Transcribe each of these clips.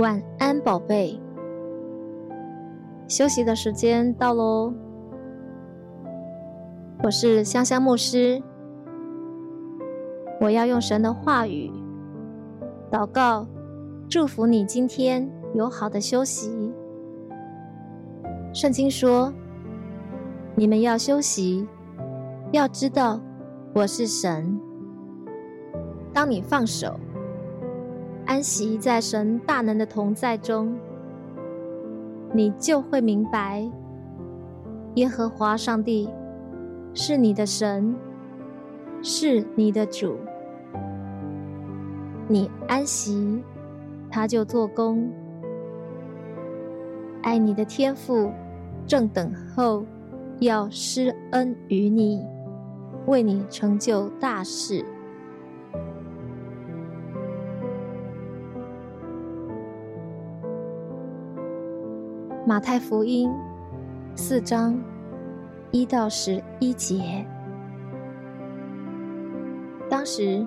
晚安，宝贝。休息的时间到喽。我是香香牧师，我要用神的话语祷告，祝福你今天有好的休息。圣经说：“你们要休息，要知道我是神。”当你放手，安息在神大能的同在中，你就会明白，耶和华上帝是你的神，是你的主。你安息，他就做工。爱你的天父正等候要施恩于你，为你成就大事。马太福音四章一到十一节。当时，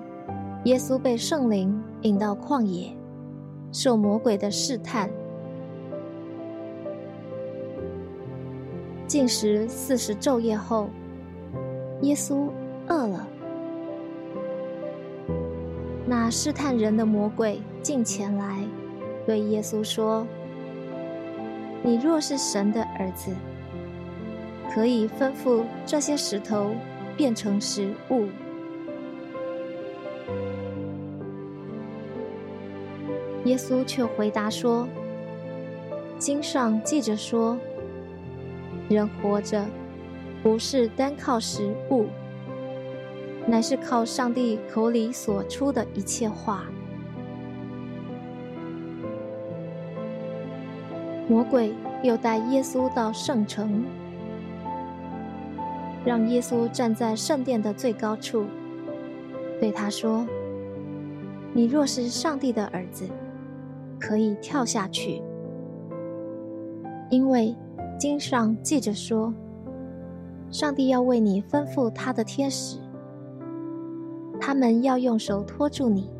耶稣被圣灵引到旷野，受魔鬼的试探，禁食四十昼夜后，耶稣饿了。那试探人的魔鬼近前来，对耶稣说。你若是神的儿子，可以吩咐这些石头变成食物。耶稣却回答说：“经上记着说，人活着不是单靠食物，乃是靠上帝口里所出的一切话。”魔鬼又带耶稣到圣城，让耶稣站在圣殿的最高处，对他说：“你若是上帝的儿子，可以跳下去，因为经上记着说，上帝要为你吩咐他的天使，他们要用手托住你，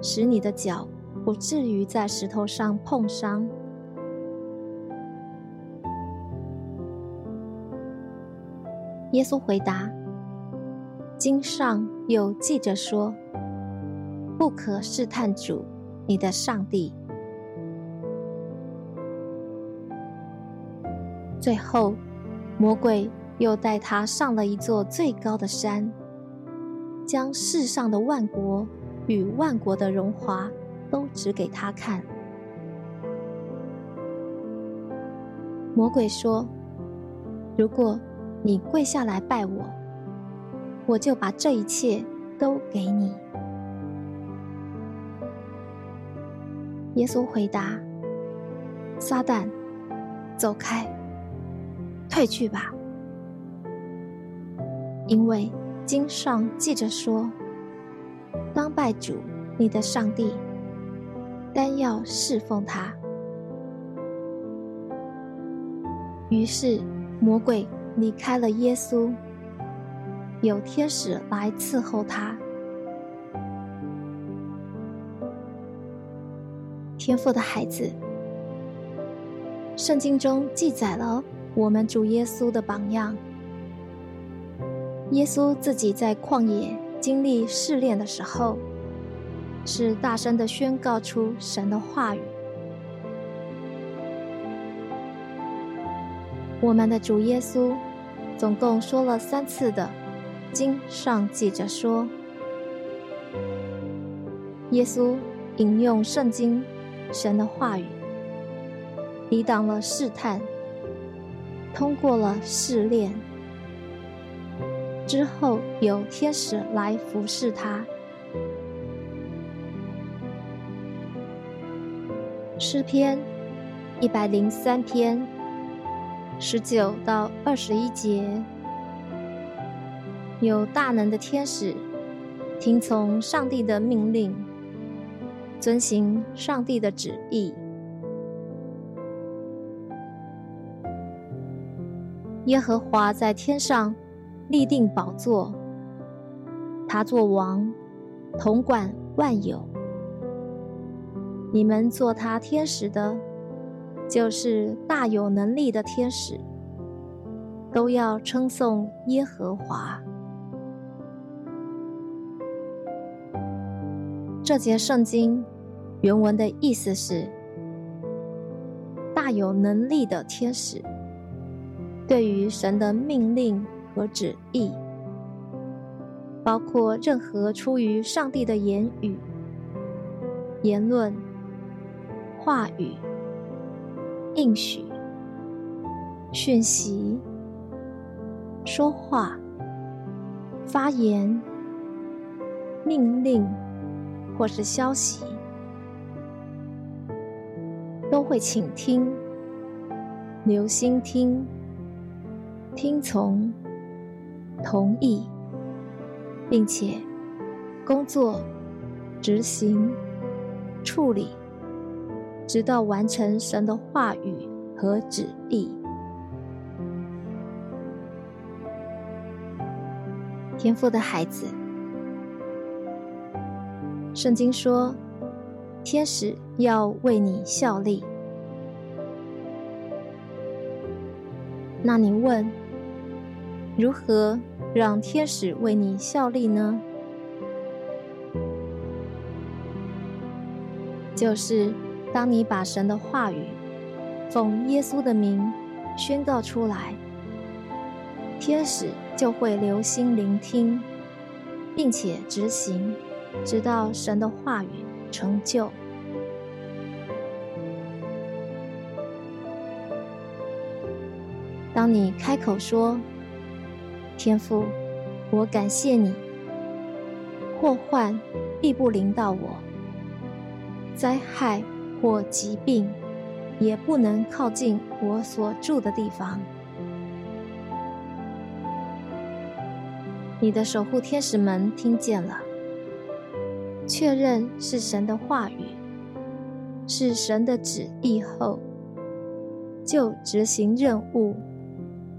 使你的脚不至于在石头上碰伤。”耶稣回答：“经上又记着说，不可试探主，你的上帝。”最后，魔鬼又带他上了一座最高的山，将世上的万国与万国的荣华都指给他看。魔鬼说：“如果……”你跪下来拜我，我就把这一切都给你。耶稣回答：“撒旦，走开，退去吧，因为经上记着说，当拜主你的上帝，单要侍奉他。”于是魔鬼。离开了耶稣，有天使来伺候他。天赋的孩子，圣经中记载了我们主耶稣的榜样。耶稣自己在旷野经历试炼的时候，是大声的宣告出神的话语。我们的主耶稣。总共说了三次的，经上记着说，耶稣引用圣经神的话语，抵挡了试探，通过了试炼，之后有天使来服侍他。诗篇一百零三篇。十九到二十一节，有大能的天使听从上帝的命令，遵行上帝的旨意。耶和华在天上立定宝座，他作王，统管万有。你们做他天使的，就是大有能力的天使，都要称颂耶和华。这节圣经原文的意思是：大有能力的天使，对于神的命令和旨意，包括任何出于上帝的言语、言论。话语、应许、讯息、说话、发言、命令或是消息，都会倾听、留心听、听从、同意，并且工作、执行、处理。直到完成神的话语和旨意。天赋的孩子，圣经说，天使要为你效力。那你问，如何让天使为你效力呢？就是。当你把神的话语奉耶稣的名宣告出来，天使就会留心聆听，并且执行，直到神的话语成就。当你开口说：“天父，我感谢你，祸患必不临到我，灾害。”或疾病，也不能靠近我所住的地方。你的守护天使们听见了，确认是神的话语，是神的旨意后，就执行任务，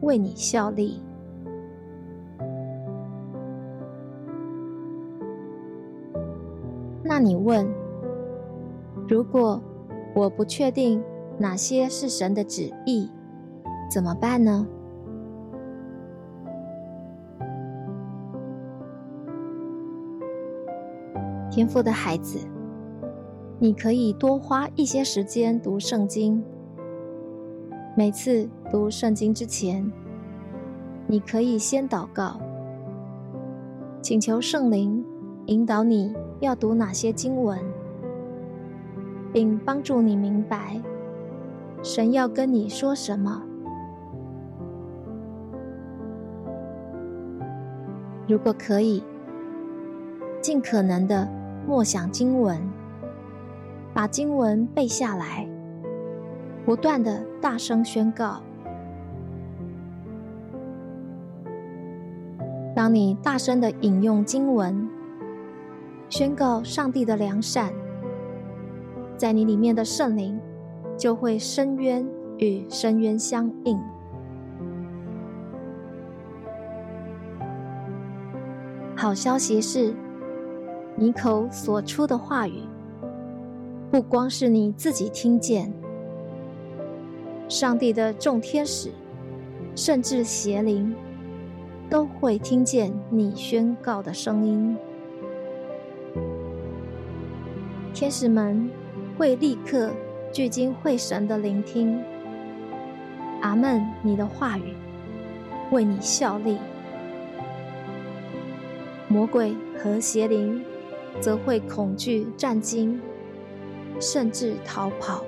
为你效力。那你问，如果？我不确定哪些是神的旨意，怎么办呢？天父的孩子，你可以多花一些时间读圣经。每次读圣经之前，你可以先祷告，请求圣灵引导你要读哪些经文。并帮助你明白，神要跟你说什么。如果可以，尽可能的默想经文，把经文背下来，不断的大声宣告。当你大声的引用经文，宣告上帝的良善。在你里面的圣灵就会深渊与深渊相应。好消息是，你口所出的话语，不光是你自己听见，上帝的众天使，甚至邪灵，都会听见你宣告的声音。天使们。会立刻聚精会神的聆听，阿门！你的话语为你效力，魔鬼和邪灵则会恐惧战惊，甚至逃跑。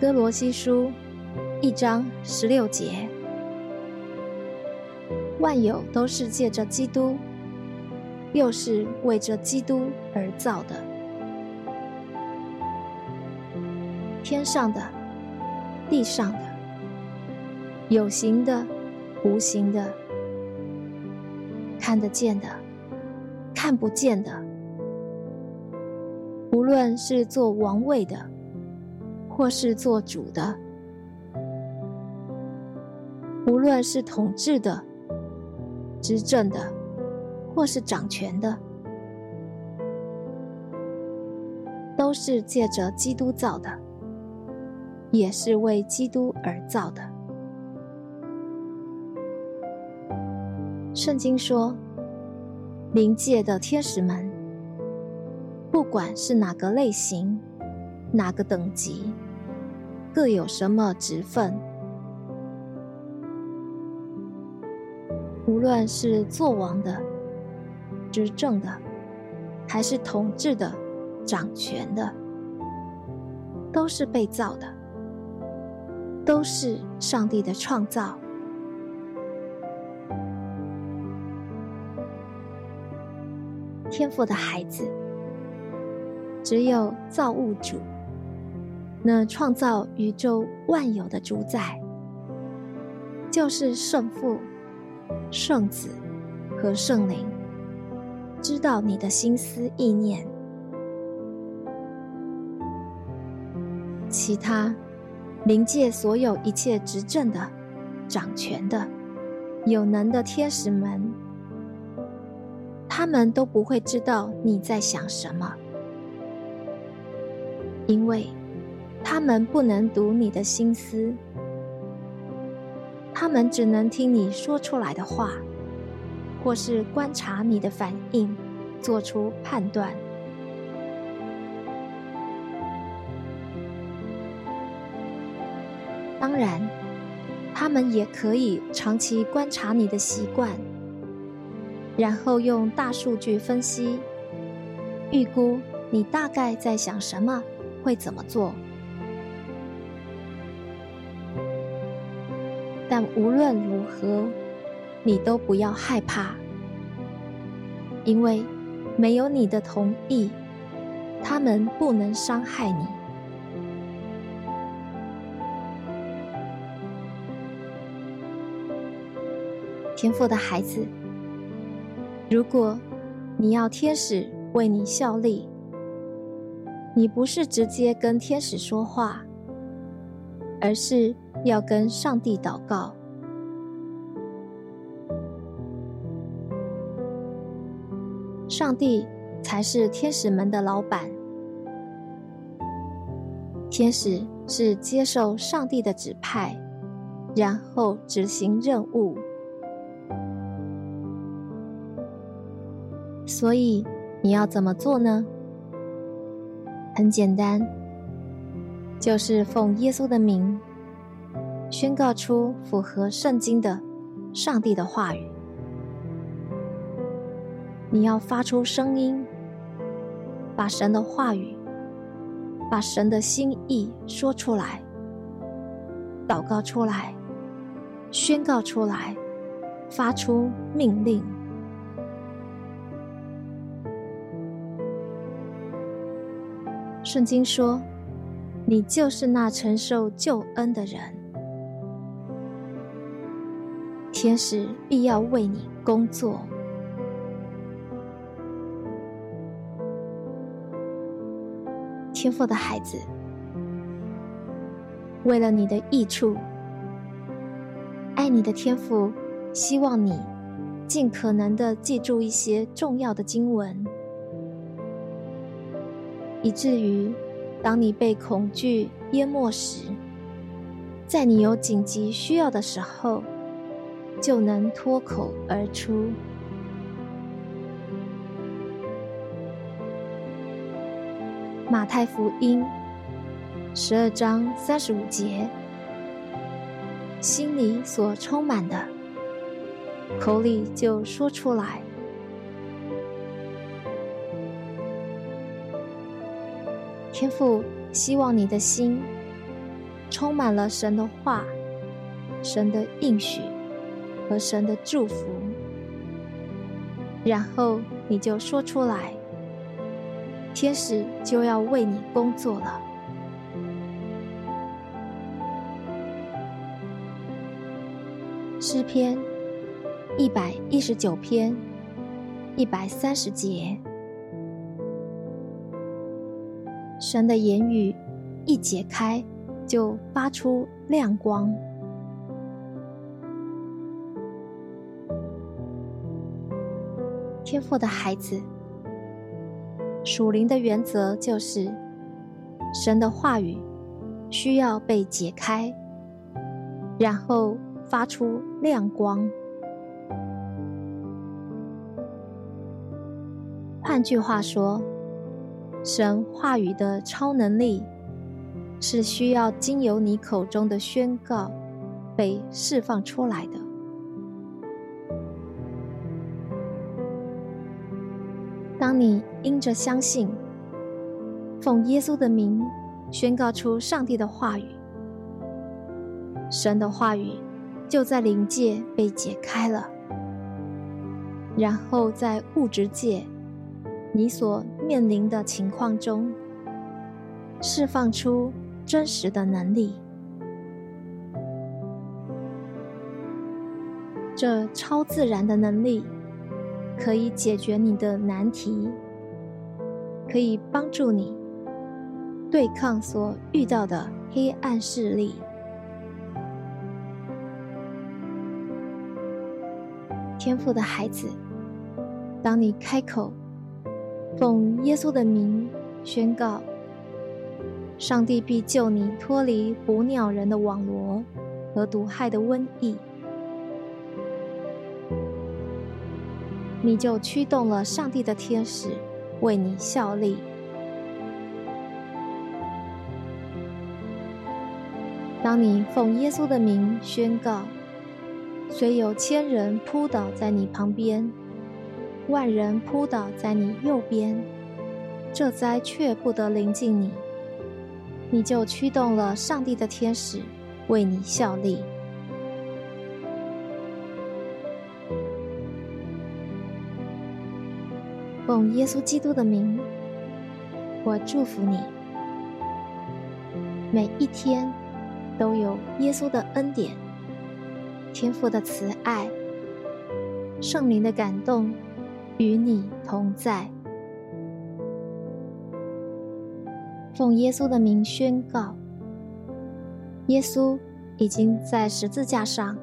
哥罗西书一章十六节，万有都是借着基督。又是为着基督而造的，天上的、地上的、有形的、无形的、看得见的、看不见的，无论是做王位的，或是做主的，无论是统治的、执政的。或是掌权的，都是借着基督造的，也是为基督而造的。圣经说，灵界的天使们，不管是哪个类型、哪个等级，各有什么职分，无论是作王的、执政的，还是统治的、掌权的，都是被造的，都是上帝的创造。天赋的孩子，只有造物主，那创造宇宙万有的主宰，就是圣父、圣子和圣灵，知道你的心思意念。其他灵界所有一切执政的、掌权的、有能的天使们。他们都不会知道你在想什么，因为他们不能读你的心思，他们只能听你说出来的话，或是观察你的反应，做出判断。当然，他们也可以长期观察你的习惯。然后用大数据分析，预估你大概在想什么，会怎么做。但无论如何，你都不要害怕，因为没有你的同意，他们不能伤害你。天父的孩子。如果你要天使为你效力，你不是直接跟天使说话，而是要跟上帝祷告。上帝才是天使们的老板，天使是接受上帝的指派，然后执行任务。所以你要怎么做呢？很简单，就是奉耶稣的名，宣告出符合圣经的上帝的话语。你要发出声音，把神的话语、把神的心意说出来，祷告出来，宣告出来，发出命令。圣经说：“你就是那承受救恩的人，天使必要为你工作。天赋的孩子，为了你的益处，爱你的天赋，希望你尽可能的记住一些重要的经文。”以至于，当你被恐惧淹没时，在你有紧急需要的时候，就能脱口而出。马太福音十二章三十五节：心里所充满的，口里就说出来。天父希望你的心充满了神的话、神的应许和神的祝福，然后你就说出来，天使就要为你工作了。诗篇一百一十九篇一百三十节。神的言语一解开，就发出亮光。天赋的孩子，属灵的原则就是，神的话语需要被解开，然后发出亮光。换句话说，神话语的超能力是需要经由你口中的宣告被释放出来的。当你因着相信，奉耶稣的名宣告出上帝的话语，神的话语就在灵界被解开了，然后在物质界，你所面临的情况中，释放出真实的能力。这超自然的能力。可以解决你的难题，可以帮助你对抗所遇到的黑暗势力。天父的孩子，当你开口奉耶稣的名宣告，上帝必救你脱离捕鸟人的网罗和毒害的瘟疫。你就驱动了上帝的天使为你效力。当你奉耶稣的名宣告，虽有千人扑倒在你旁边，万人扑倒在你右边，这灾却不得临近你。你就驱动了上帝的天使为你效力。耶稣基督的名，我祝福你。每一天都有耶稣的恩典、天父的慈爱、圣灵的感动与你同在。奉耶稣的名宣告：耶稣已经在十字架上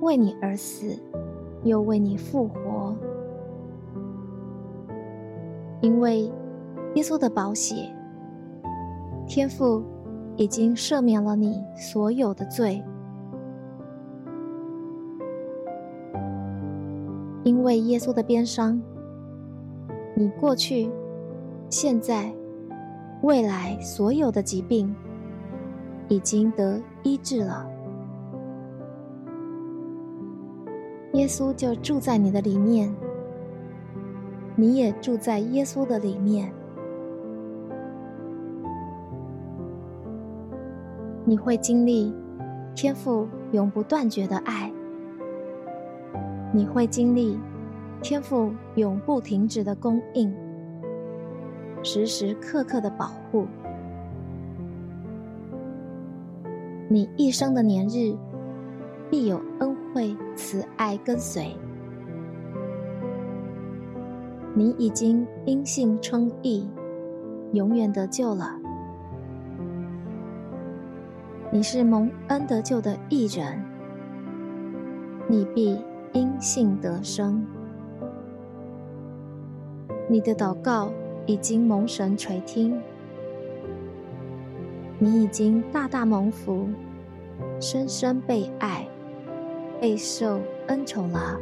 为你而死，又为你复活。因为耶稣的宝血，天父已经赦免了你所有的罪。因为耶稣的鞭伤，你过去、现在、未来所有的疾病已经得医治了。耶稣就住在你的里面。你也住在耶稣的里面，你会经历天父永不断绝的爱，你会经历天父永不停止的供应，时时刻刻的保护，你一生的年日必有恩惠慈爱跟随。你已经因信称义，永远得救了。你是蒙恩得救的义人，你必因信得生。你的祷告已经蒙神垂听，你已经大大蒙福，深深被爱，备受恩宠了。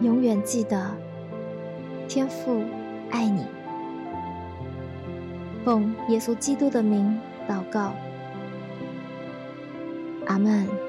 永远记得，天父爱你。奉耶稣基督的名祷告，阿门。